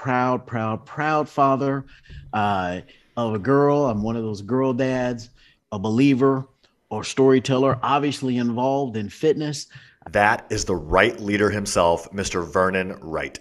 proud, proud, proud father uh, of a girl. I'm one of those girl dads, a believer or storyteller, obviously involved in fitness. That is the right leader himself, Mr. Vernon Wright.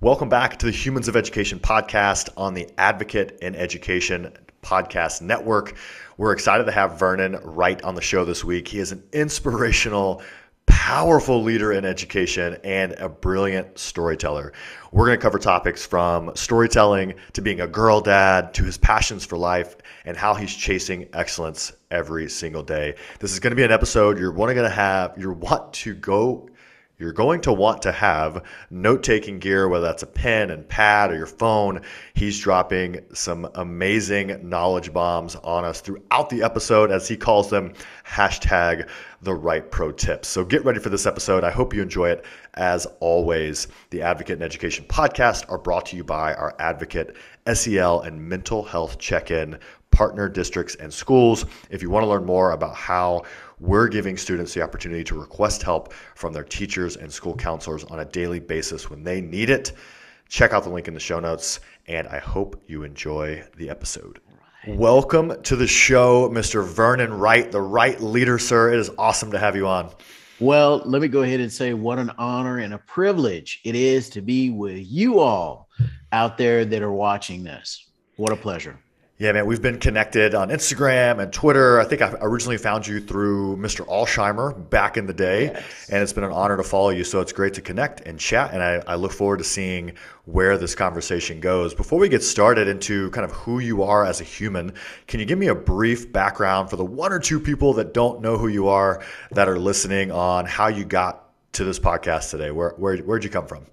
Welcome back to the Humans of Education podcast on the Advocate in Education podcast network. We're excited to have Vernon Wright on the show this week. He is an inspirational, powerful leader in education and a brilliant storyteller. We're going to cover topics from storytelling to being a girl dad to his passions for life and how he's chasing excellence every single day. This is going to be an episode you're going to have, you want to go you're going to want to have note taking gear, whether that's a pen and pad or your phone. He's dropping some amazing knowledge bombs on us throughout the episode, as he calls them, hashtag the right pro tips. So get ready for this episode. I hope you enjoy it. As always, the Advocate and Education podcast are brought to you by our Advocate SEL and Mental Health Check In partner districts and schools. If you want to learn more about how we're giving students the opportunity to request help from their teachers and school counselors on a daily basis when they need it. Check out the link in the show notes, and I hope you enjoy the episode. Right. Welcome to the show, Mr. Vernon Wright, the Wright leader, sir. It is awesome to have you on. Well, let me go ahead and say what an honor and a privilege it is to be with you all out there that are watching this. What a pleasure. Yeah, man, we've been connected on Instagram and Twitter. I think I originally found you through Mr. Alsheimer back in the day, yes. and it's been an honor to follow you. So it's great to connect and chat, and I, I, look forward to seeing where this conversation goes. Before we get started into kind of who you are as a human, can you give me a brief background for the one or two people that don't know who you are that are listening on how you got to this podcast today? Where where where'd you come from?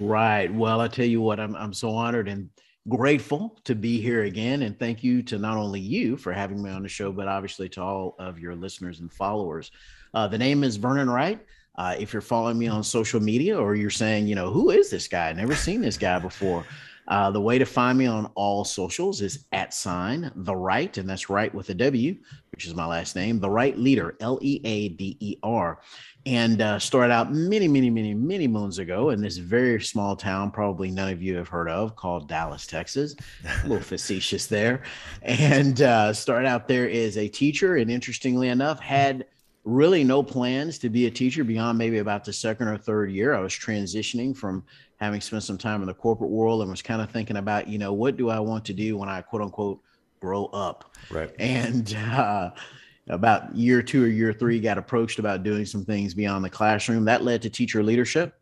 Right. Well, I tell you what, I'm I'm so honored and grateful to be here again. And thank you to not only you for having me on the show, but obviously to all of your listeners and followers. Uh, the name is Vernon Wright. Uh, if you're following me on social media or you're saying, you know, who is this guy? Never seen this guy before. Uh, the way to find me on all socials is at sign the right, and that's right with a W, which is my last name, the right leader, L E A D E R and uh, started out many, many, many, many moons ago in this very small town, probably none of you have heard of, called Dallas, Texas. A little facetious there. And uh, started out there as a teacher, and interestingly enough, had really no plans to be a teacher beyond maybe about the second or third year. I was transitioning from having spent some time in the corporate world and was kind of thinking about, you know, what do I want to do when I quote unquote grow up? Right. And uh, about year two or year three, got approached about doing some things beyond the classroom. That led to teacher leadership.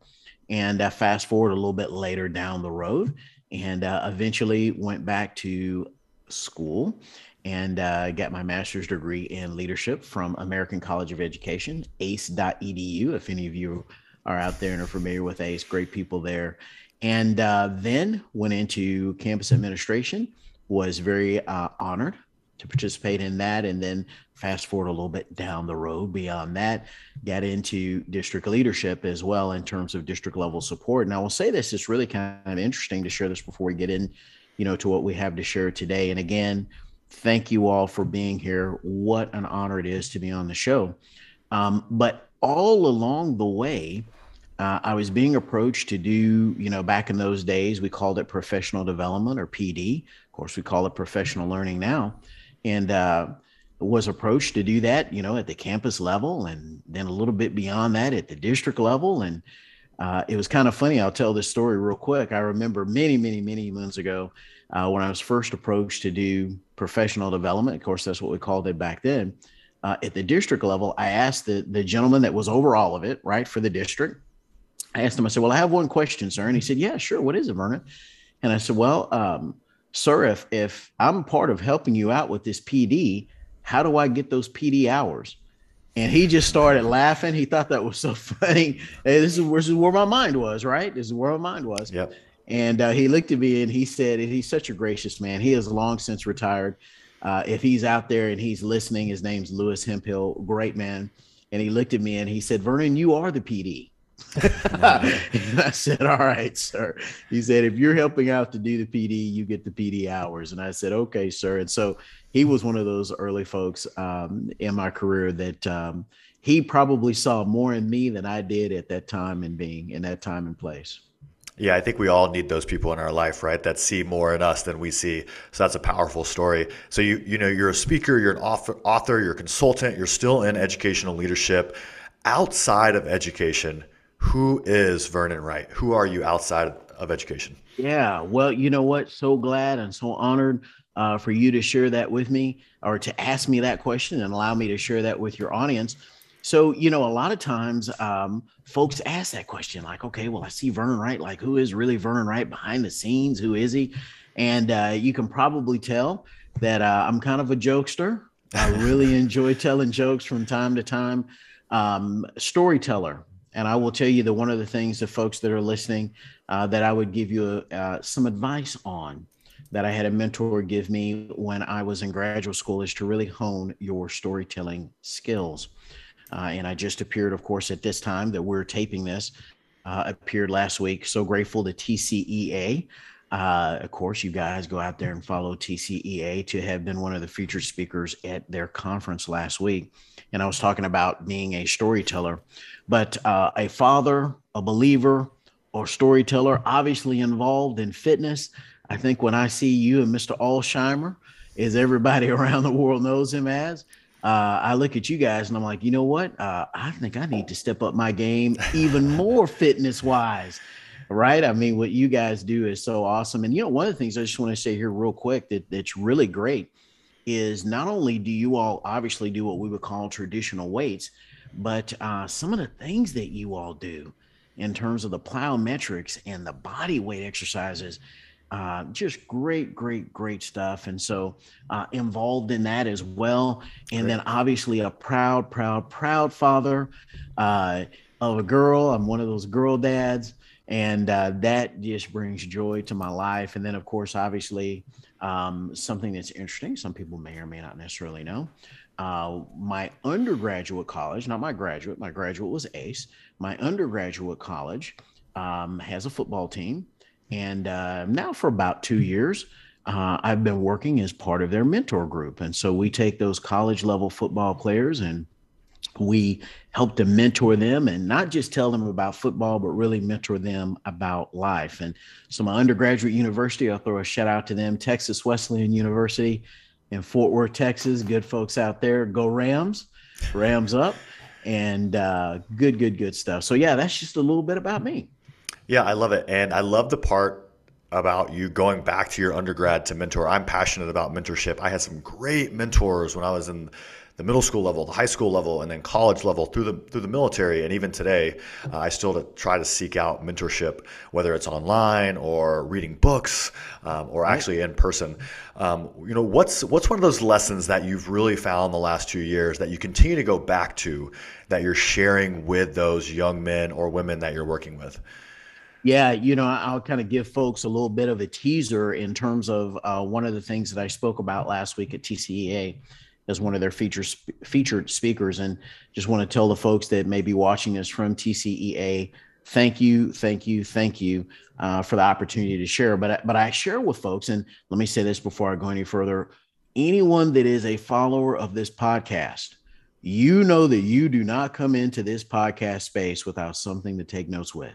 And uh, fast forward a little bit later down the road, and uh, eventually went back to school and uh, got my master's degree in leadership from American College of Education, ace.edu. If any of you are out there and are familiar with ACE, great people there. And uh, then went into campus administration, was very uh, honored to participate in that. And then fast forward a little bit down the road beyond that, got into district leadership as well in terms of district level support. And I will say this, it's really kind of interesting to share this before we get in, you know, to what we have to share today. And again, thank you all for being here. What an honor it is to be on the show. Um, but all along the way, uh, I was being approached to do, you know, back in those days, we called it professional development or PD. Of course, we call it professional learning now and uh, was approached to do that, you know, at the campus level, and then a little bit beyond that at the district level. And uh, it was kind of funny. I'll tell this story real quick. I remember many, many, many months ago uh, when I was first approached to do professional development. Of course, that's what we called it back then. Uh, at the district level, I asked the the gentleman that was over all of it, right, for the district. I asked him. I said, "Well, I have one question, sir," and he said, "Yeah, sure. What is it, Vernon?" And I said, "Well, um, sir, if if I'm part of helping you out with this PD, how do I get those PD hours? And he just started laughing. He thought that was so funny. Hey, this, is, this is where my mind was, right? This is where my mind was. Yep. And uh, he looked at me and he said, and he's such a gracious man. He has long since retired. Uh, if he's out there and he's listening, his name's Lewis Hemphill, great man. And he looked at me and he said, Vernon, you are the PD. I said, All right, sir. He said, If you're helping out to do the PD, you get the PD hours. And I said, Okay, sir. And so he was one of those early folks um, in my career that um, he probably saw more in me than I did at that time and being in that time and place. Yeah, I think we all need those people in our life, right? That see more in us than we see. So that's a powerful story. So you you know you're a speaker, you're an author, author, you're a consultant, you're still in educational leadership. Outside of education, who is Vernon Wright? Who are you outside of education? Yeah, well, you know what? So glad and so honored uh, for you to share that with me or to ask me that question and allow me to share that with your audience. So, you know, a lot of times um, folks ask that question like, okay, well, I see Vernon Wright. Like, who is really Vernon Wright behind the scenes? Who is he? And uh, you can probably tell that uh, I'm kind of a jokester. I really enjoy telling jokes from time to time. Um, storyteller, and I will tell you that one of the things that folks that are listening uh, that I would give you uh, some advice on that I had a mentor give me when I was in graduate school is to really hone your storytelling skills. Uh, and I just appeared, of course, at this time that we're taping this, uh, appeared last week. So grateful to TCEA. Uh, of course, you guys go out there and follow TCEA to have been one of the featured speakers at their conference last week. And I was talking about being a storyteller but uh, a father, a believer, or storyteller, obviously involved in fitness. I think when I see you and Mr. Alsheimer, as everybody around the world knows him as, uh, I look at you guys and I'm like, you know what? Uh, I think I need to step up my game even more fitness wise. Right. I mean, what you guys do is so awesome. And, you know, one of the things I just want to say here, real quick, that, that's really great is not only do you all obviously do what we would call traditional weights, but uh, some of the things that you all do in terms of the plyometrics and the body weight exercises, uh, just great, great, great stuff. And so uh, involved in that as well. And great. then obviously a proud, proud, proud father uh, of a girl. I'm one of those girl dads. And uh, that just brings joy to my life. And then, of course, obviously, um, something that's interesting, some people may or may not necessarily know. Uh, my undergraduate college, not my graduate, my graduate was ACE. My undergraduate college um, has a football team. And uh, now, for about two years, uh, I've been working as part of their mentor group. And so we take those college level football players and we help to mentor them and not just tell them about football, but really mentor them about life. And so, my undergraduate university, I'll throw a shout out to them, Texas Wesleyan University in Fort Worth, Texas. Good folks out there. Go Rams, Rams up, and uh, good, good, good stuff. So yeah, that's just a little bit about me. Yeah, I love it, and I love the part about you going back to your undergrad to mentor. I'm passionate about mentorship. I had some great mentors when I was in the middle school level, the high school level, and then college level through the through the military. And even today, uh, I still to try to seek out mentorship, whether it's online or reading books um, or actually in person. Um, you know, what's what's one of those lessons that you've really found the last two years that you continue to go back to that you're sharing with those young men or women that you're working with? Yeah, you know, I'll kind of give folks a little bit of a teaser in terms of uh, one of the things that I spoke about last week at TCEA as one of their featured featured speakers. And just want to tell the folks that may be watching us from TCEA, thank you, thank you, thank you uh, for the opportunity to share. But but I share with folks, and let me say this before I go any further: anyone that is a follower of this podcast, you know that you do not come into this podcast space without something to take notes with.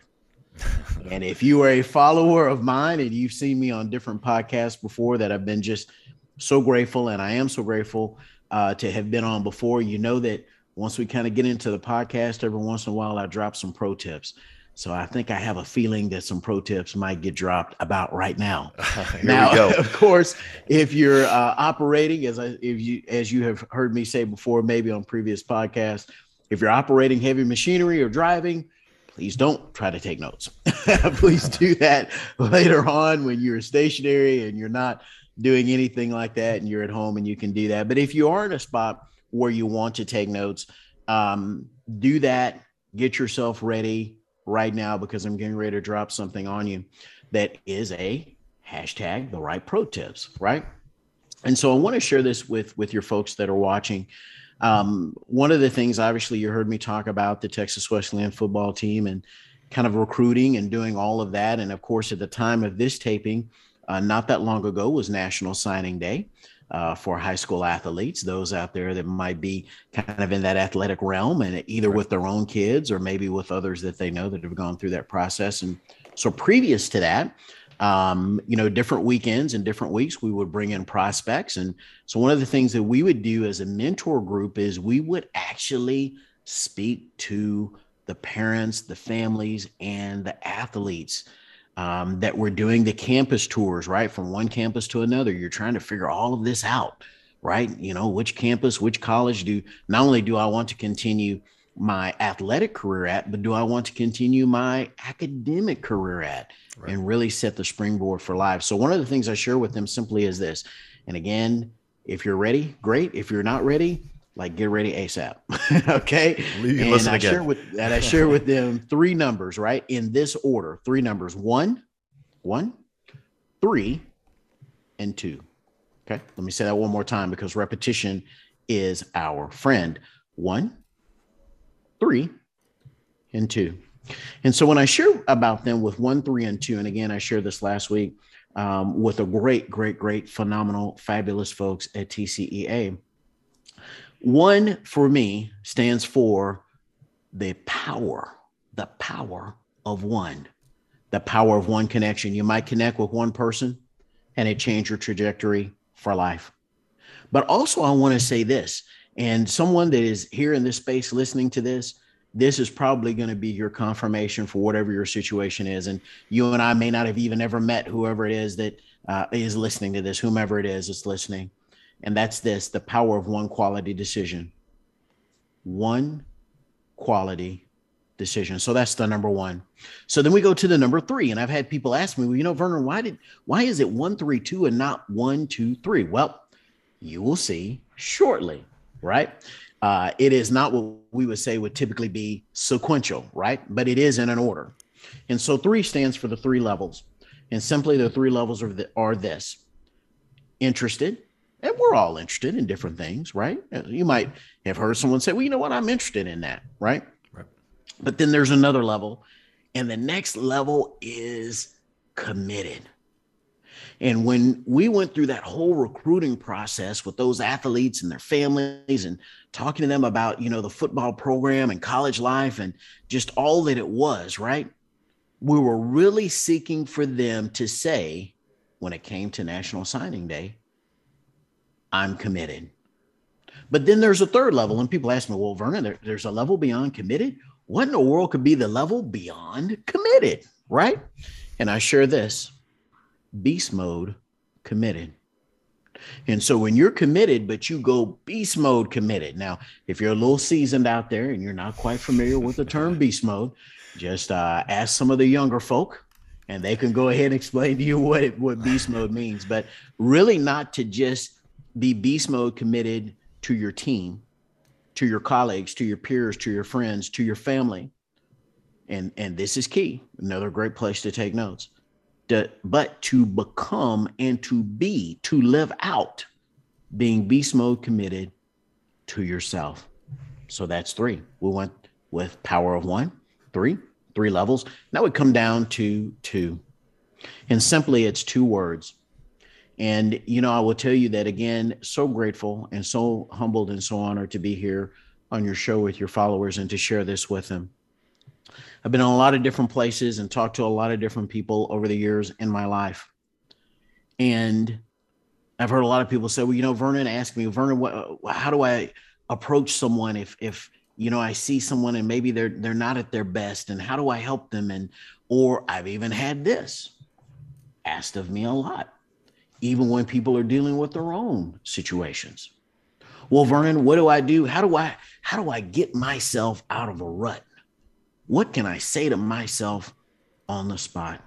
and if you are a follower of mine and you've seen me on different podcasts before that I've been just so grateful and I am so grateful uh, to have been on before. You know that once we kind of get into the podcast, every once in a while I drop some pro tips. So I think I have a feeling that some pro tips might get dropped about right now. now, of course, if you're uh, operating as I, if you as you have heard me say before, maybe on previous podcasts, if you're operating heavy machinery or driving, please don't try to take notes. please do that later on when you're stationary and you're not doing anything like that and you're at home and you can do that. But if you are in a spot where you want to take notes, um, do that. Get yourself ready right now because I'm getting ready to drop something on you that is a hashtag the right pro tips, right? And so I want to share this with with your folks that are watching. Um, one of the things, obviously, you heard me talk about the Texas Wesleyan football team, and kind of recruiting and doing all of that. And of course, at the time of this taping, uh, not that long ago was National Signing Day. Uh, for high school athletes, those out there that might be kind of in that athletic realm and either with their own kids or maybe with others that they know that have gone through that process. And so, previous to that, um, you know, different weekends and different weeks, we would bring in prospects. And so, one of the things that we would do as a mentor group is we would actually speak to the parents, the families, and the athletes um, that were doing the campus tours, right? From one campus to another. You're trying to figure all of this out, right? You know, which campus, which college do not only do I want to continue my athletic career at, but do I want to continue my academic career at right. and really set the springboard for life? So, one of the things I share with them simply is this. And again, if you're ready, great. If you're not ready, like get ready ASAP. okay. and I again. share with and I share with them three numbers, right? In this order. Three numbers. One, one, three, and two. Okay. Let me say that one more time because repetition is our friend. One, three, and two. And so when I share about them with one, three, and two, and again, I shared this last week um, with a great, great, great, phenomenal, fabulous folks at TCEA one for me stands for the power, the power of one, the power of one connection. You might connect with one person and it change your trajectory for life. But also, I want to say this, and someone that is here in this space listening to this, this is probably going to be your confirmation for whatever your situation is. And you and I may not have even ever met whoever it is that uh, is listening to this, whomever it is that's listening and that's this the power of one quality decision. One quality decision. So that's the number one. So then we go to the number three. And I've had people ask me, well, you know, Vernon, why did why is it one, three, two, and not one, two, three? Well, you will see shortly, right? Uh, it is not what we would say would typically be sequential, right? But it is in an order. And so three stands for the three levels. And simply the three levels are, the, are this interested, and we're all interested in different things, right? Uh, you might have heard someone say, well, you know what? I'm interested in that, right? Right. But then there's another level. And the next level is committed. And when we went through that whole recruiting process with those athletes and their families and talking to them about, you know, the football program and college life and just all that it was, right? We were really seeking for them to say, when it came to National Signing Day, I'm committed. But then there's a third level, and people ask me, well, Vernon, there, there's a level beyond committed. What in the world could be the level beyond committed? Right. And I share this beast mode committed. And so when you're committed, but you go beast mode committed. Now, if you're a little seasoned out there and you're not quite familiar with the term beast mode, just uh, ask some of the younger folk and they can go ahead and explain to you what it, what beast mode means. But really, not to just be beast mode committed to your team, to your colleagues, to your peers, to your friends, to your family. And and this is key. Another great place to take notes. To, but to become and to be, to live out being beast mode committed to yourself. So that's three. We went with power of one, three, three levels. Now we come down to two. And simply it's two words and, you know, I will tell you that again, so grateful and so humbled and so honored to be here on your show with your followers and to share this with them. I've been in a lot of different places and talked to a lot of different people over the years in my life. And I've heard a lot of people say, well, you know, Vernon asked me, Vernon, what, how do I approach someone if, if, you know, I see someone and maybe they're, they're not at their best and how do I help them? And, or I've even had this asked of me a lot even when people are dealing with their own situations. Well, Vernon, what do I do? How do I how do I get myself out of a rut? What can I say to myself on the spot?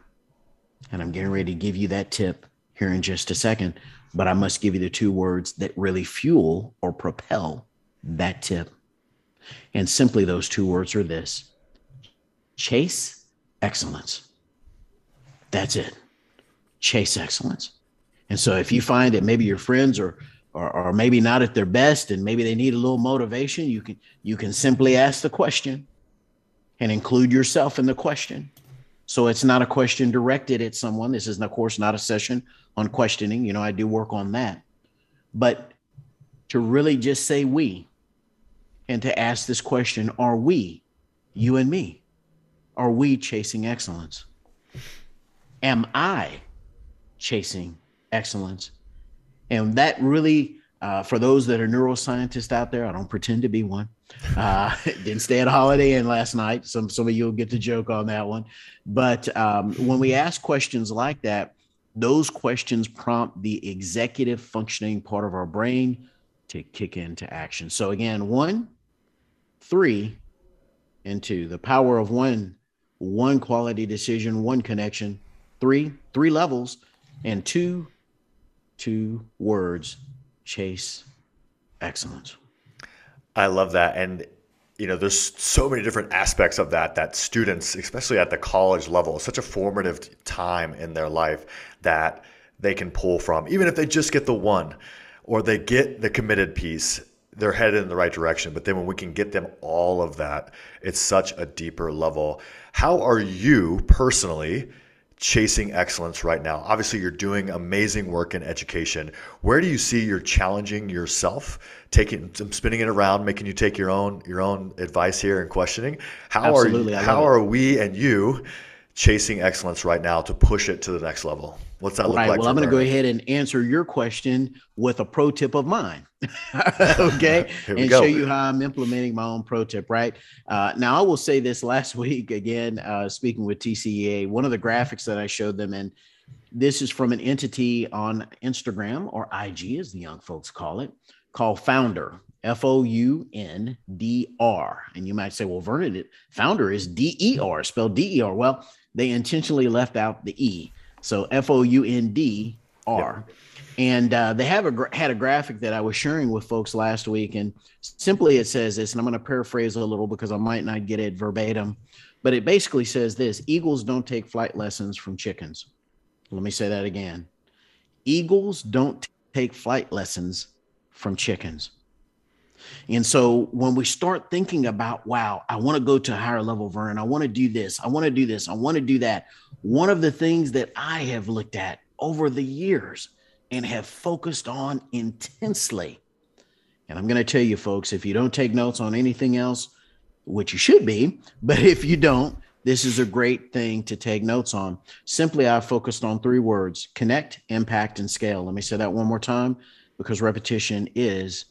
And I'm getting ready to give you that tip here in just a second, but I must give you the two words that really fuel or propel that tip. And simply those two words are this chase excellence. That's it. Chase excellence. And so if you find that maybe your friends are, are, are maybe not at their best and maybe they need a little motivation, you can you can simply ask the question, and include yourself in the question. So it's not a question directed at someone. This is, of course, not a session on questioning. You know, I do work on that. But to really just say we and to ask this question Are we, you and me, are we chasing excellence? Am I chasing excellence? And that really, uh, for those that are neuroscientists out there, I don't pretend to be one. Uh, didn't stay at Holiday Inn last night. Some some of you will get the joke on that one. But um, when we ask questions like that, those questions prompt the executive functioning part of our brain to kick into action. So again, one, three, and two. The power of one, one quality decision, one connection. Three, three levels, and two, two words. Chase excellence. I love that. And you know, there's so many different aspects of that that students, especially at the college level, such a formative time in their life that they can pull from. Even if they just get the one or they get the committed piece, they're headed in the right direction. But then when we can get them all of that, it's such a deeper level. How are you personally chasing excellence right now? Obviously, you're doing amazing work in education. Where do you see you're challenging yourself, taking, some spinning it around, making you take your own your own advice here and questioning? How Absolutely, are how are we and you chasing excellence right now to push it to the next level? What's that look right, like? Well, I'm going to go ahead and answer your question with a pro tip of mine. okay. and go. show you how I'm implementing my own pro tip, right? Uh, now, I will say this last week again, uh, speaking with TCEA, one of the graphics that I showed them, and this is from an entity on Instagram or IG, as the young folks call it, called Foundr. F O U N D R. And you might say, well, Vernon, it founder is D E R, spelled D E R. Well, they intentionally left out the E. So F O U N D R. And uh, they have a had a graphic that I was sharing with folks last week, and simply it says this, and I'm going to paraphrase a little because I might not get it verbatim, but it basically says this: Eagles don't take flight lessons from chickens. Let me say that again: Eagles don't take flight lessons from chickens. And so when we start thinking about, wow, I want to go to a higher level, Vern, I want to do this, I want to do this, I want to do that. One of the things that I have looked at over the years and have focused on intensely. And I'm going to tell you, folks, if you don't take notes on anything else, which you should be, but if you don't, this is a great thing to take notes on. Simply, I focused on three words connect, impact, and scale. Let me say that one more time because repetition is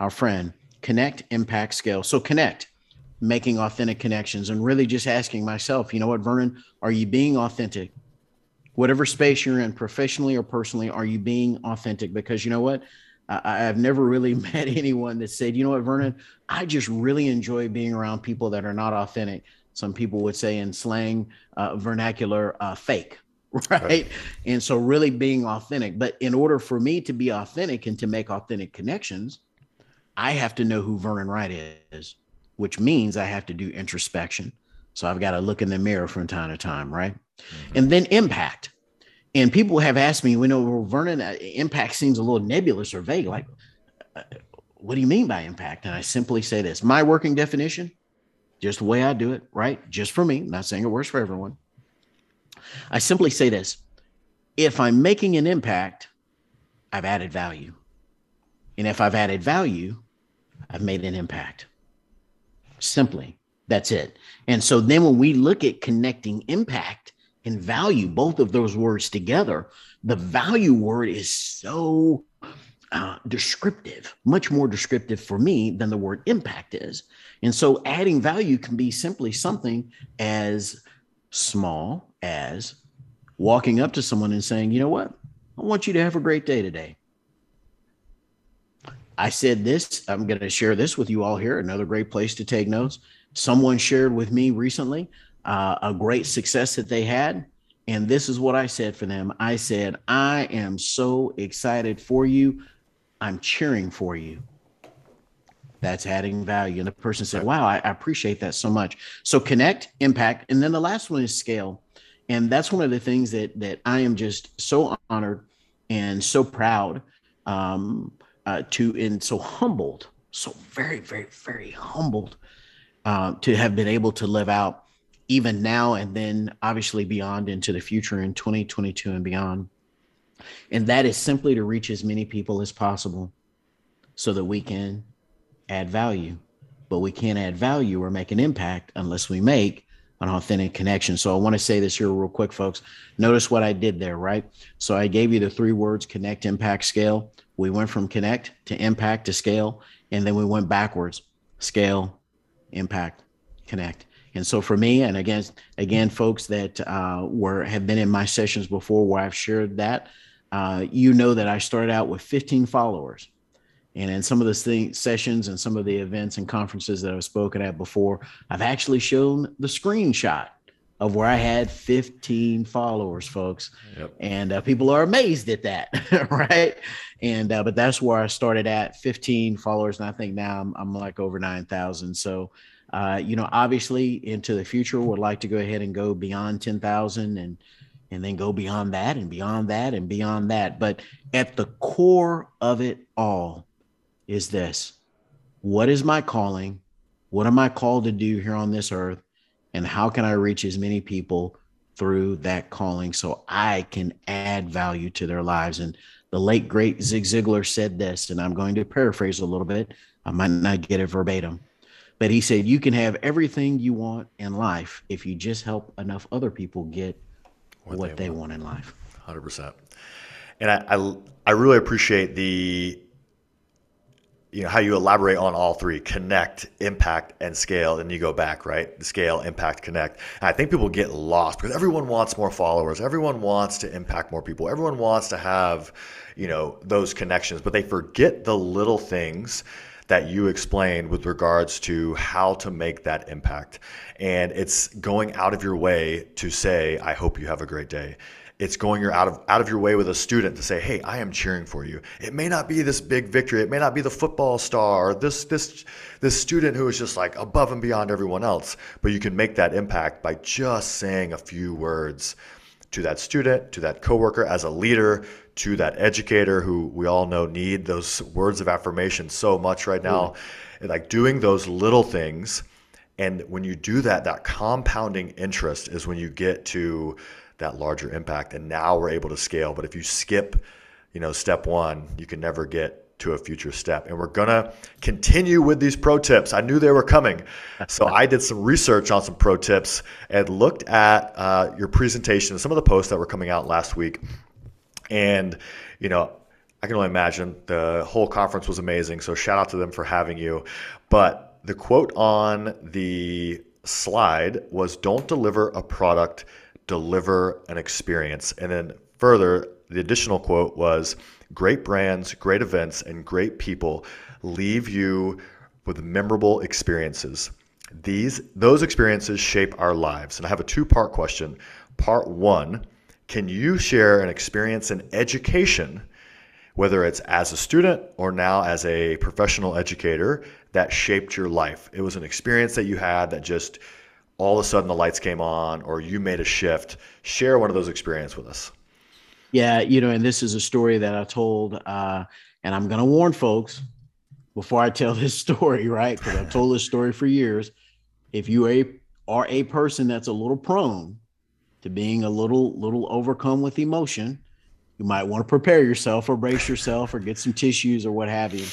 our friend. Connect, impact, scale. So connect, making authentic connections and really just asking myself, you know what, Vernon, are you being authentic? Whatever space you're in, professionally or personally, are you being authentic? Because you know what? I, have never really met anyone that said, you know what, Vernon, I just really enjoy being around people that are not authentic. Some people would say in slang uh, vernacular, uh, fake, right? right? And so, really being authentic. But in order for me to be authentic and to make authentic connections, I have to know who Vernon Wright is, which means I have to do introspection. So I've got to look in the mirror from time to time, right? Mm-hmm. And then impact. And people have asked me, we know, Vernon, uh, impact seems a little nebulous or vague. Like, uh, what do you mean by impact? And I simply say this my working definition, just the way I do it, right? Just for me, not saying it works for everyone. I simply say this if I'm making an impact, I've added value. And if I've added value, I've made an impact. Simply, that's it. And so then when we look at connecting impact and value, both of those words together, the value word is so uh, descriptive, much more descriptive for me than the word impact is. And so adding value can be simply something as small as walking up to someone and saying, you know what? I want you to have a great day today. I said this, I'm going to share this with you all here. Another great place to take notes. Someone shared with me recently uh, a great success that they had. And this is what I said for them I said, I am so excited for you. I'm cheering for you. That's adding value. And the person said, Wow, I, appreciate that so much. So connect, impact. And then the last one is scale. And that's one of the things that that I am just so honored and so proud um, uh, to and so humbled, so very, very, very humbled uh, to have been able to live out even now and then obviously beyond into the future in 2022 and beyond. And that is simply to reach as many people as possible so that we can add value. But we can't add value or make an impact unless we make an authentic connection. So I want to say this here real quick, folks. Notice what I did there, right? So I gave you the three words connect, impact, scale. We went from connect to impact to scale, and then we went backwards scale, impact, connect. And so for me, and again, again, folks that uh, were have been in my sessions before where I've shared that, uh, you know that I started out with 15 followers. And in some of the th- sessions and some of the events and conferences that I've spoken at before, I've actually shown the screenshot of where I had 15 followers, folks. Yep. And uh, people are amazed at that, right? And uh, but that's where I started at 15 followers, and I think now I'm, I'm like over 9,000. So, uh, you know, obviously into the future, would like to go ahead and go beyond 10,000 and and then go beyond that and beyond that and beyond that. But at the core of it all is this: What is my calling? What am I called to do here on this earth? And how can I reach as many people through that calling so I can add value to their lives? And the late great Zig Ziglar said this, and I'm going to paraphrase a little bit. I might not get it verbatim, but he said, You can have everything you want in life if you just help enough other people get what, what they, they want. want. in life. 100%. And I, I, I really appreciate the you know how you elaborate on all three connect impact and scale and you go back right? Scale impact connect. And i think people get lost because everyone wants more followers. Everyone wants to impact more people. Everyone wants to have you know those connections but they forget the little things that you explained with regards to how to make that impact. And it's going out of your way to say i hope you have a great day it's going your out of out of your way with a student to say, "Hey, I am cheering for you." It may not be this big victory. It may not be the football star or this this this student who is just like above and beyond everyone else, but you can make that impact by just saying a few words to that student, to that coworker as a leader, to that educator who we all know need those words of affirmation so much right now. Mm. Like doing those little things and when you do that, that compounding interest is when you get to that larger impact. And now we're able to scale. But if you skip, you know, step one, you can never get to a future step. And we're gonna continue with these pro tips. I knew they were coming, so I did some research on some pro tips and looked at uh, your presentation, and some of the posts that were coming out last week, and you know. I can only imagine the whole conference was amazing. So shout out to them for having you. But the quote on the slide was don't deliver a product deliver an experience. And then further, the additional quote was great brands, great events, and great people leave you with memorable experiences. These those experiences shape our lives. And I have a two-part question. Part 1, can you share an experience in education whether it's as a student or now as a professional educator that shaped your life? It was an experience that you had that just all of a sudden the lights came on or you made a shift share one of those experiences with us. Yeah you know and this is a story that i told uh, and i'm going to warn folks before i tell this story right? Because i've told this story for years. If you a, are a person that's a little prone to being a little little overcome with emotion you might want to prepare yourself or brace yourself or get some tissues or what have you.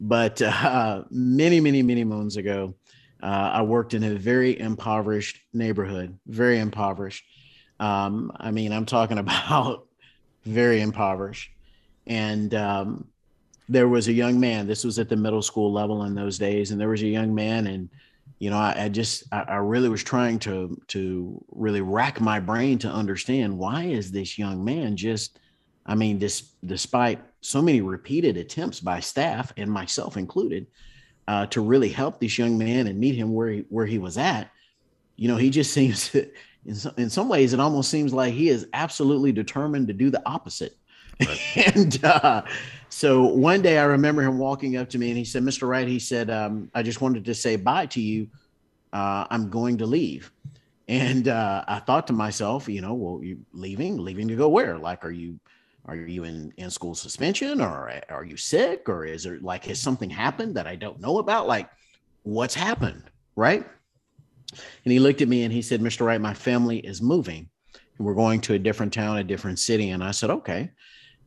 But uh, many many many moons ago uh, I worked in a very impoverished neighborhood, very impoverished. Um, I mean, I'm talking about very impoverished. And um, there was a young man, this was at the middle school level in those days, and there was a young man, and you know, I, I just, I, I, really was trying to, to really rack my brain to understand why is this young man just, I mean, this, despite so many repeated attempts by staff and myself included, uh, to really help this young man and meet him where he, where he was at, you know, he just seems to, in some, in some ways, it almost seems like he is absolutely determined to do the opposite. Right. and uh, so one day I remember him walking up to me and he said, Mr. Wright, he said, um, I just wanted to say bye to you. Uh, I'm going to leave. And uh, I thought to myself, you know, well, you leaving, leaving to go where? Like, are you are you in in school suspension or are you sick or is there like has something happened that i don't know about like what's happened right? And he looked at me and he said, Mr. Wright, my family is moving. We're going to a different town, a different city. And I said, okay.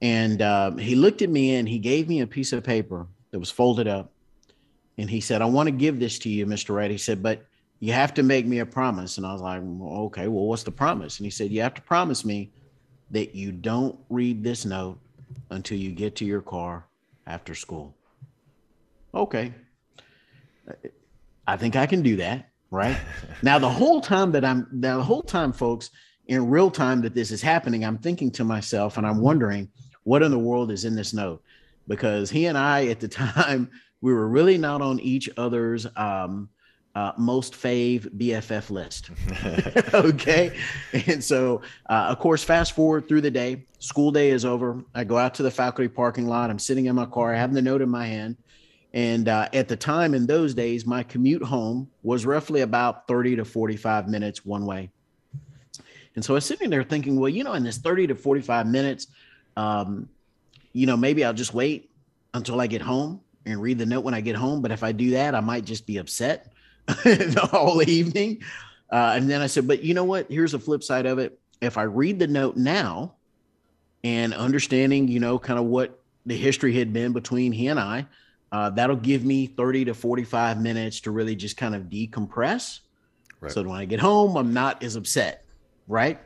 And um, he looked at me and he gave me a piece of paper that was folded up. And he said, I want to give this to you, Mr. Wright. He said, but you have to make me a promise. And I was like, okay, well, what's the promise? And he said, you have to promise me that you don't read this note until you get to your car after school. Okay. I think I can do that. Right now, the whole time that I'm, now, the whole time, folks, in real time that this is happening, I'm thinking to myself and I'm wondering what in the world is in this note because he and I at the time we were really not on each other's um, uh, most fave BFF list. okay. And so, uh, of course, fast forward through the day, school day is over. I go out to the faculty parking lot. I'm sitting in my car, I have the note in my hand. And uh, at the time in those days, my commute home was roughly about 30 to 45 minutes one way. And so I was sitting there thinking, well, you know, in this 30 to 45 minutes, um, you know, maybe I'll just wait until I get home and read the note when I get home. But if I do that, I might just be upset the whole evening. Uh, and then I said, but you know what? Here's the flip side of it. If I read the note now and understanding, you know, kind of what the history had been between he and I, uh, that'll give me 30 to 45 minutes to really just kind of decompress. Right. So when I get home, I'm not as upset. Right.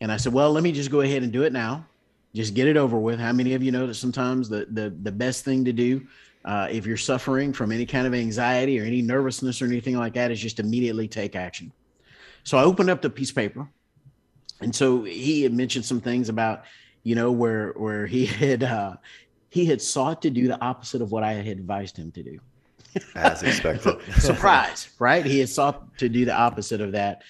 And I said, well, let me just go ahead and do it now. Just get it over with. How many of you know that sometimes the, the, the best thing to do uh, if you're suffering from any kind of anxiety or any nervousness or anything like that, is just immediately take action. So I opened up the piece of paper, and so he had mentioned some things about, you know, where where he had uh, he had sought to do the opposite of what I had advised him to do. As expected. Surprise, right? He had sought to do the opposite of that.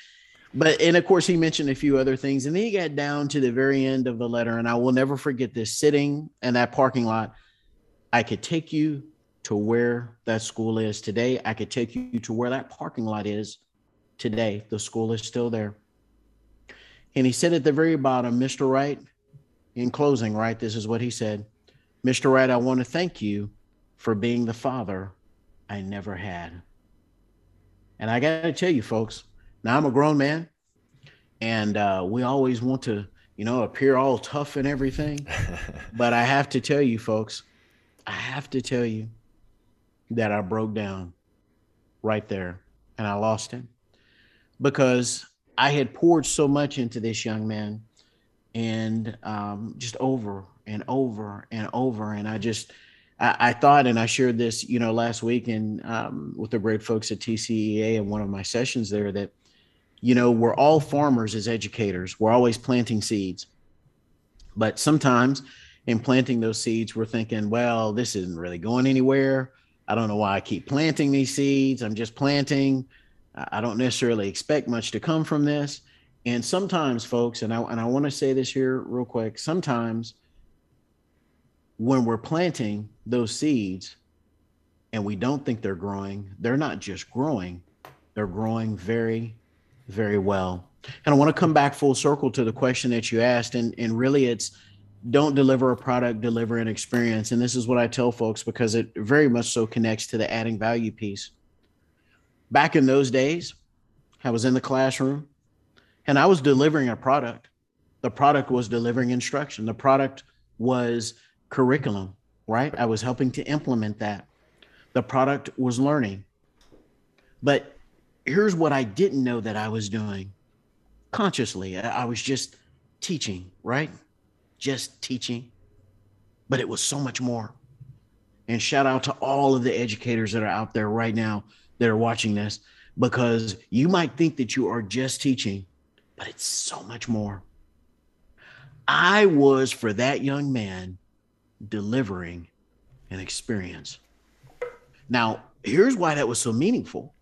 But and of course he mentioned a few other things, and then he got down to the very end of the letter, and I will never forget this. Sitting in that parking lot, I could take you to where that school is today. I could take you to where that parking lot is today. The school is still there. And he said at the very bottom, Mr. Wright, in closing, right, this is what he said Mr. Wright, I want to thank you for being the father I never had. And I got to tell you, folks, now I'm a grown man, and uh, we always want to, you know, appear all tough and everything. but I have to tell you, folks, I have to tell you that I broke down right there and I lost him because I had poured so much into this young man and um, just over and over and over. And I just, I, I, thought, and I shared this, you know, last week and um, with the great folks at TCEA in one of my sessions there that, you know, we're all farmers as educators. We're always planting seeds. But sometimes in planting those seeds, we're thinking, well, this isn't really going anywhere. I don't know why I keep planting these seeds. I'm just planting. I don't necessarily expect much to come from this. And sometimes, folks, and I, and I want to say this here real quick sometimes when we're planting those seeds and we don't think they're growing, they're not just growing, they're growing very, very well. And I want to come back full circle to the question that you asked. And, and really, it's, don't deliver a product, deliver an experience. And this is what I tell folks because it very much so connects to the adding value piece. Back in those days, I was in the classroom and I was delivering a product. The product was delivering instruction, the product was curriculum, right? I was helping to implement that. The product was learning. But here's what I didn't know that I was doing consciously I was just teaching, right? Just teaching, but it was so much more. And shout out to all of the educators that are out there right now that are watching this, because you might think that you are just teaching, but it's so much more. I was for that young man delivering an experience. Now, here's why that was so meaningful.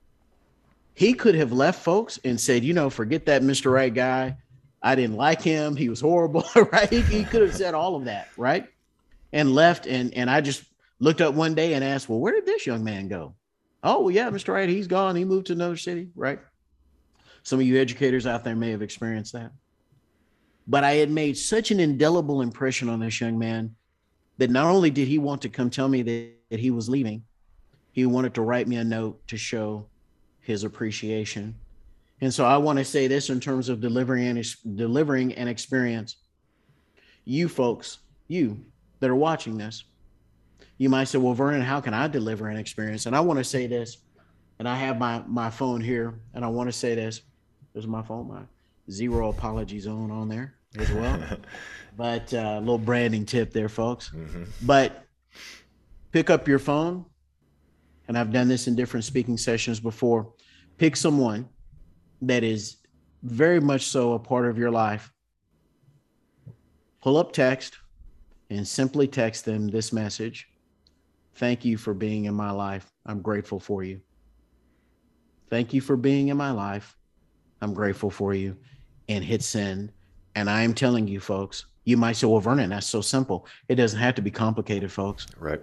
He could have left folks and said, you know, forget that Mr. Wright guy. I didn't like him. He was horrible, right? He, he could have said all of that, right? And left. And and I just looked up one day and asked, well, where did this young man go? Oh, well, yeah, Mr. Wright, he's gone. He moved to another city, right? Some of you educators out there may have experienced that. But I had made such an indelible impression on this young man that not only did he want to come tell me that, that he was leaving, he wanted to write me a note to show his appreciation. And so I want to say this in terms of delivering and delivering an experience. You folks, you that are watching this, you might say, "Well, Vernon, how can I deliver an experience?" And I want to say this, and I have my my phone here, and I want to say this. There's my phone, my zero apology zone on there as well. but a uh, little branding tip there, folks. Mm-hmm. But pick up your phone, and I've done this in different speaking sessions before. Pick someone that is very much so a part of your life. Pull up text and simply text them this message Thank you for being in my life. I'm grateful for you. Thank you for being in my life. I'm grateful for you. And hit send. And I am telling you, folks, you might say, well, Vernon, that's so simple. It doesn't have to be complicated, folks. Right.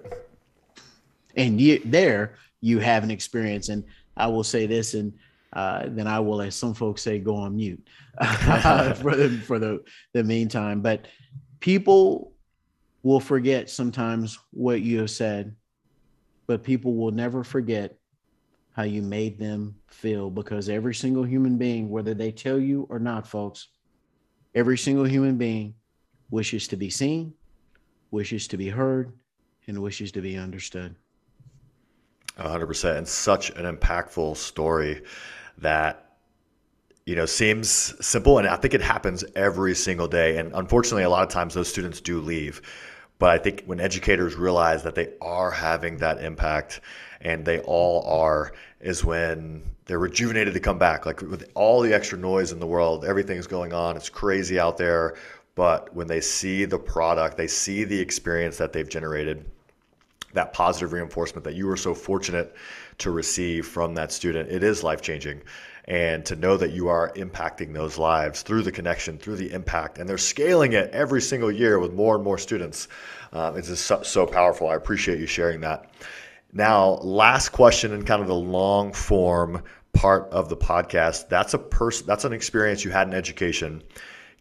And you, there you have an experience. And I will say this, and uh, then I will, as some folks say, go on mute for the for the the meantime. But people will forget sometimes what you have said but people will never forget how you made them feel because every single human being, whether they tell you or not, folks, every single human being wishes to be seen, wishes to be heard, and wishes to be understood. 100% and such an impactful story that you know seems simple and i think it happens every single day and unfortunately a lot of times those students do leave but I think when educators realize that they are having that impact and they all are, is when they're rejuvenated to come back. Like with all the extra noise in the world, everything's going on, it's crazy out there. But when they see the product, they see the experience that they've generated, that positive reinforcement that you were so fortunate to receive from that student, it is life changing and to know that you are impacting those lives through the connection, through the impact, and they're scaling it every single year with more and more students. Um, it's just so, so powerful. I appreciate you sharing that. Now, last question in kind of the long form part of the podcast. That's a person. That's an experience you had in education.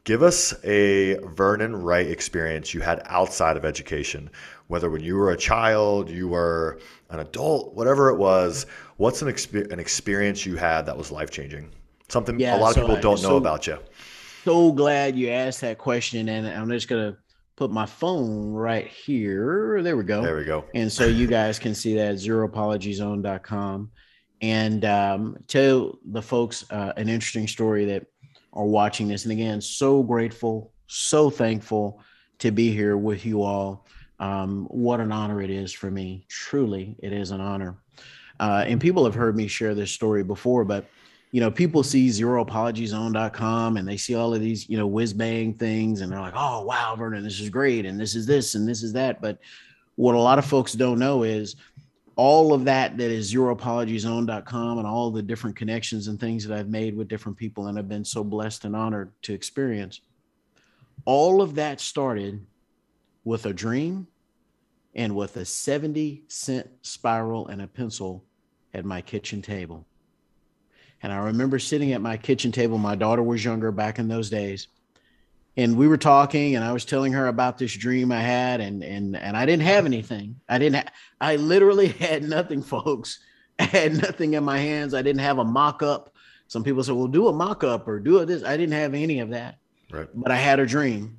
Give us a Vernon Wright experience you had outside of education, whether when you were a child, you were an adult, whatever it was what's an, exp- an experience you had that was life changing? Something yeah, a lot so of people don't so, know about you. So glad you asked that question, and I'm just gonna put my phone right here. There we go. There we go. And so you guys can see that zeroapologyzone.com and um, tell the folks uh, an interesting story that are watching this. And again, so grateful, so thankful to be here with you all. Um, what an honor it is for me. Truly, it is an honor. Uh, and people have heard me share this story before, but you know, people see zeroapologyzone.com and they see all of these, you know, whiz bang things and they're like, oh, wow, Vernon, this is great. And this is this and this is that. But what a lot of folks don't know is all of that that is zeroapologyzone.com and all the different connections and things that I've made with different people and I've been so blessed and honored to experience. All of that started with a dream and with a 70 cent spiral and a pencil at my kitchen table. And I remember sitting at my kitchen table. My daughter was younger back in those days. And we were talking, and I was telling her about this dream I had, and and and I didn't have anything. I didn't. Ha- I literally had nothing, folks. I had nothing in my hands. I didn't have a mock-up. Some people said, "Well, do a mock-up or do this." I didn't have any of that. Right. But I had a dream,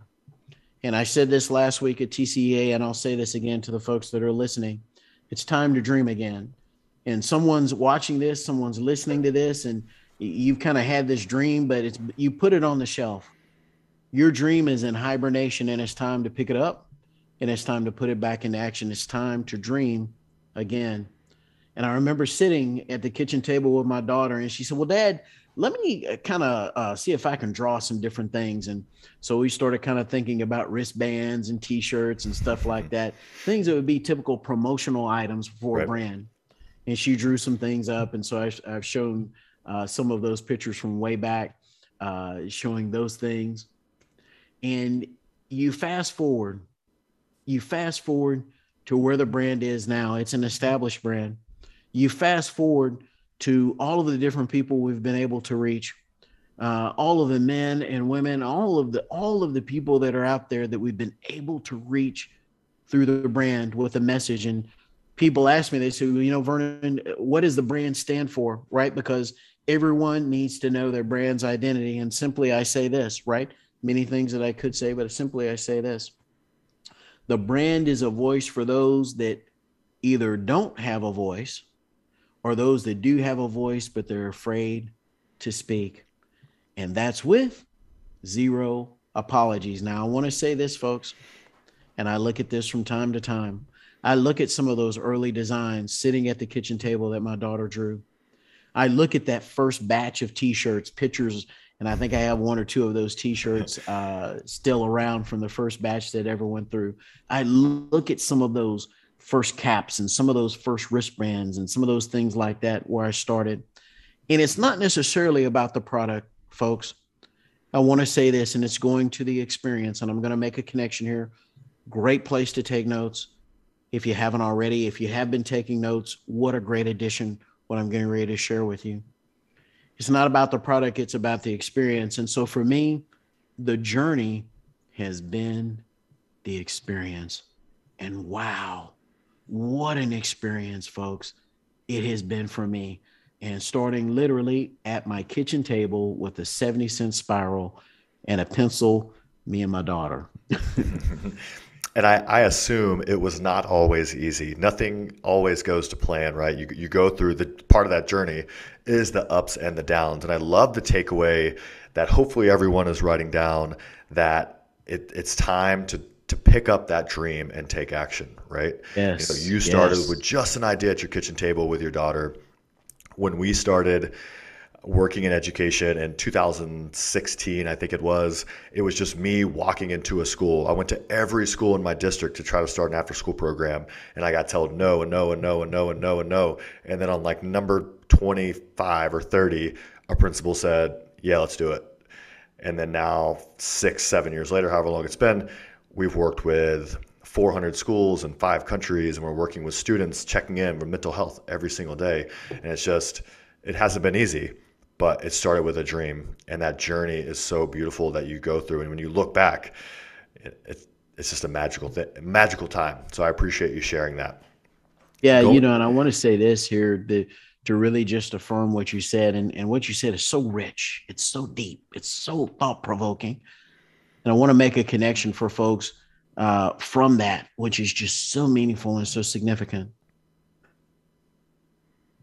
and I said this last week at TCEA, and I'll say this again to the folks that are listening. It's time to dream again. And someone's watching this, someone's listening to this, and you've kind of had this dream, but it's you put it on the shelf. Your dream is in hibernation, and it's time to pick it up, and it's time to put it back into action. It's time to dream again. And I remember sitting at the kitchen table with my daughter, and she said, "Well, Dad, let me uh, kind of uh, see if I can draw some different things. And so we started kind of thinking about wristbands and T-shirts and stuff like that, things that would be typical promotional items for right. a brand. And she drew some things up, and so I, have shown uh, some of those pictures from way back, uh, showing those things. And you fast forward, you fast forward to where the brand is now. It's an established brand. You fast forward to all of the different people we've been able to reach uh, all of the men and women all of the all of the people that are out there that we've been able to reach through the brand with a message and people ask me, they say, you know, Vernon, what does the brand stand for? Right? Because everyone needs to know their brand's identity. And simply I say this, right? Many things that I could say, but simply I say this. The brand is a voice for those that either don't have a voice or those that do have a voice, but they're afraid to speak. And that's with zero apologies. Now, I want to say this, folks, and I look at this from time to time. I look at some of those early designs sitting at the kitchen table that my daughter drew. I look at that first batch of t-shirts, pictures, and I think I have one or two of those t-shirts uh, still around from the first batch that ever went through. I look at some of those first caps and some of those first wristbands and some of those things like that where I started. And it's not necessarily about the product, folks. I want to say this, and it's going to the experience, and I'm going to make a connection here. Great place to take notes if you haven't already. If you have been taking notes, what a great addition, what I'm getting ready to share with you. It's not about the product, it's about the experience. And so for me, the journey has been the experience. And wow, what an experience, folks, it has been for me. And starting literally at my kitchen table with a 70 cent spiral and a pencil, me and my daughter. and I, I, assume it was not always easy. Nothing always goes to plan, right? You, you go through the part of that journey is the ups and the downs. And I love the takeaway that hopefully everyone is writing down that it, it's time to to pick up that dream and take action, right? Yes. You, know, you started yes. with just an idea at your kitchen table with your daughter. When we started working in education in 2016, I think it was, it was just me walking into a school. I went to every school in my district to try to start an after school program. And I got told no and no and no and no and no and no. And then on like number 25 or 30, a principal said, yeah, let's do it. And then now, six, seven years later, however long it's been, We've worked with 400 schools in five countries, and we're working with students checking in for mental health every single day. And it's just, it hasn't been easy, but it started with a dream. And that journey is so beautiful that you go through. And when you look back, it, it, it's just a magical thing, magical time. So I appreciate you sharing that. Yeah, go. you know, and I want to say this here the, to really just affirm what you said. And, and what you said is so rich, it's so deep, it's so thought provoking. And I want to make a connection for folks uh, from that, which is just so meaningful and so significant.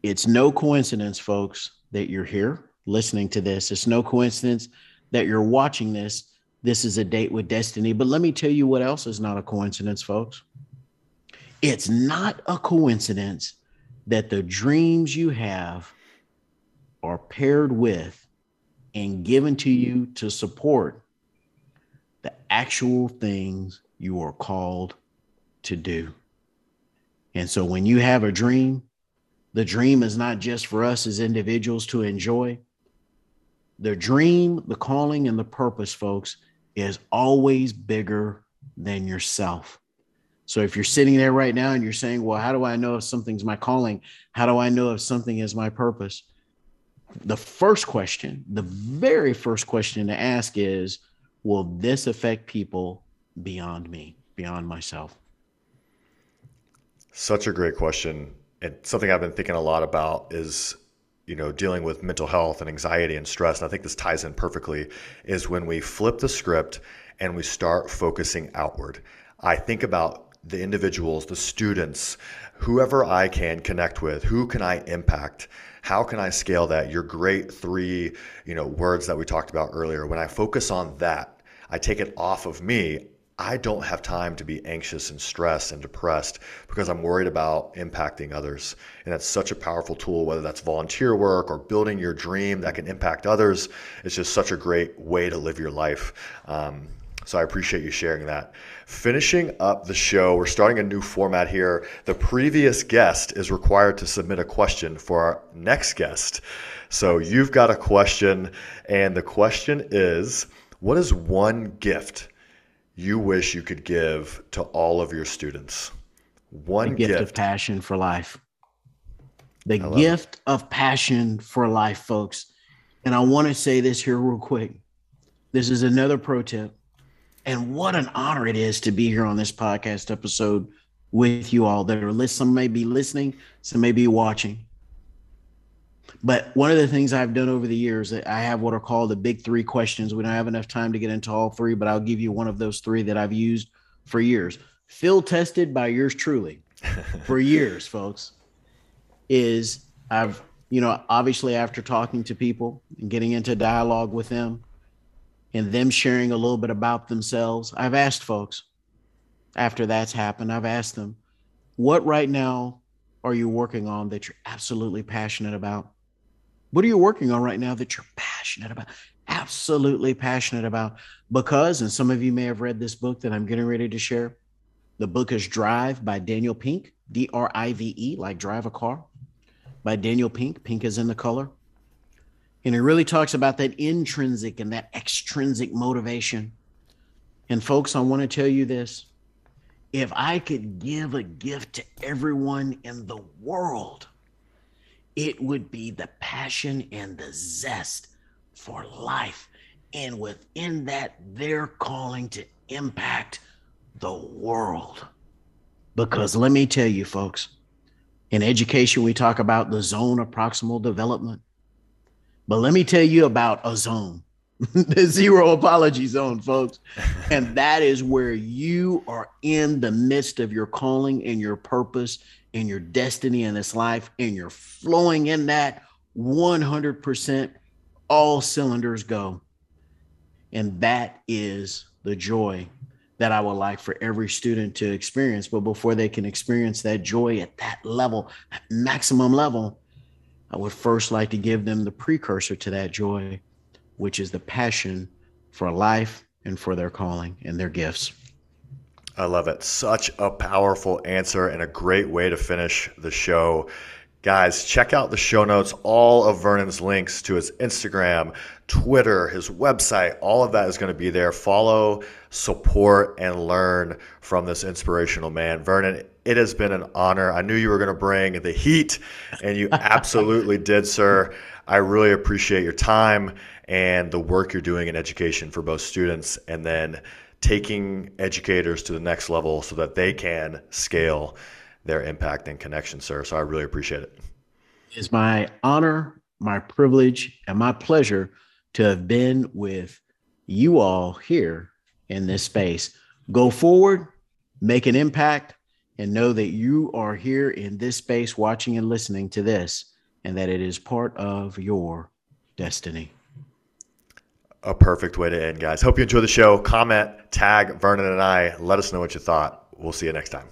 It's no coincidence, folks, that you're here listening to this. It's no coincidence that you're watching this. This is a date with destiny. But let me tell you what else is not a coincidence, folks. It's not a coincidence that the dreams you have are paired with and given to you to support the actual things you are called to do. And so when you have a dream, the dream is not just for us as individuals to enjoy. The dream, the calling, and the purpose, folks, is always bigger than yourself. So if you're sitting there right now and you're saying, Well, how do I know if something's my calling? How do I know if something is my purpose? The first question, the very first question to ask is, will this affect people beyond me, beyond myself? Such a great question. And something I've been thinking a lot about is, you know, dealing with mental health and anxiety and stress. And I think this ties in perfectly is when we flip the script and we start focusing outward. I think about the individuals, the students, whoever I can connect with, who can I impact? How can I scale that? Your great three, you know, words that we talked about earlier. When I focus on that, I take it off of me. I don't have time to be anxious and stressed and depressed because I'm worried about impacting others. And that's such a powerful tool, whether that's volunteer work or building your dream that can impact others. It's just such a great way to live your life. Um, so I appreciate you sharing that. Finishing up the show, we're starting a new format here. The previous guest is required to submit a question for our next guest. So you've got a question, and the question is what is one gift you wish you could give to all of your students? One the gift, gift. of passion for life. The gift it. of passion for life, folks. And I want to say this here real quick. This is another pro tip. And what an honor it is to be here on this podcast episode with you all that are listening. Some may be listening, some may be watching. But one of the things I've done over the years, uh, I have what are called the big three questions. We don't have enough time to get into all three, but I'll give you one of those three that I've used for years. Field tested by yours truly for years, folks. Is I've, you know, obviously after talking to people and getting into dialogue with them and them sharing a little bit about themselves, I've asked folks after that's happened, I've asked them, what right now are you working on that you're absolutely passionate about? What are you working on right now that you're passionate about? Absolutely passionate about. Because, and some of you may have read this book that I'm getting ready to share. The book is Drive by Daniel Pink, D R I V E, like drive a car, by Daniel Pink. Pink is in the color. And it really talks about that intrinsic and that extrinsic motivation. And, folks, I want to tell you this if I could give a gift to everyone in the world, it would be the passion and the zest for life. And within that, they're calling to impact the world. Because let me tell you, folks, in education, we talk about the zone of proximal development. But let me tell you about a zone, the zero apology zone, folks. And that is where you are in the midst of your calling and your purpose and your destiny in this life, and you're flowing in that 100%, all cylinders go. And that is the joy that I would like for every student to experience. But before they can experience that joy at that level, that maximum level, I would first like to give them the precursor to that joy, which is the passion for life and for their calling and their gifts. I love it. Such a powerful answer and a great way to finish the show. Guys, check out the show notes. All of Vernon's links to his Instagram, Twitter, his website, all of that is going to be there. Follow, support, and learn from this inspirational man. Vernon, it has been an honor. I knew you were going to bring the heat, and you absolutely did, sir. I really appreciate your time and the work you're doing in education for both students and then taking educators to the next level so that they can scale their impact and connection, sir. So I really appreciate it. It's my honor, my privilege, and my pleasure to have been with you all here in this space. Go forward, make an impact, and know that you are here in this space watching and listening to this, and that it is part of your destiny a perfect way to end, guys. Hope you enjoy the show. Comment, tag Vernon and I. Let us know what you thought. We'll see you next time.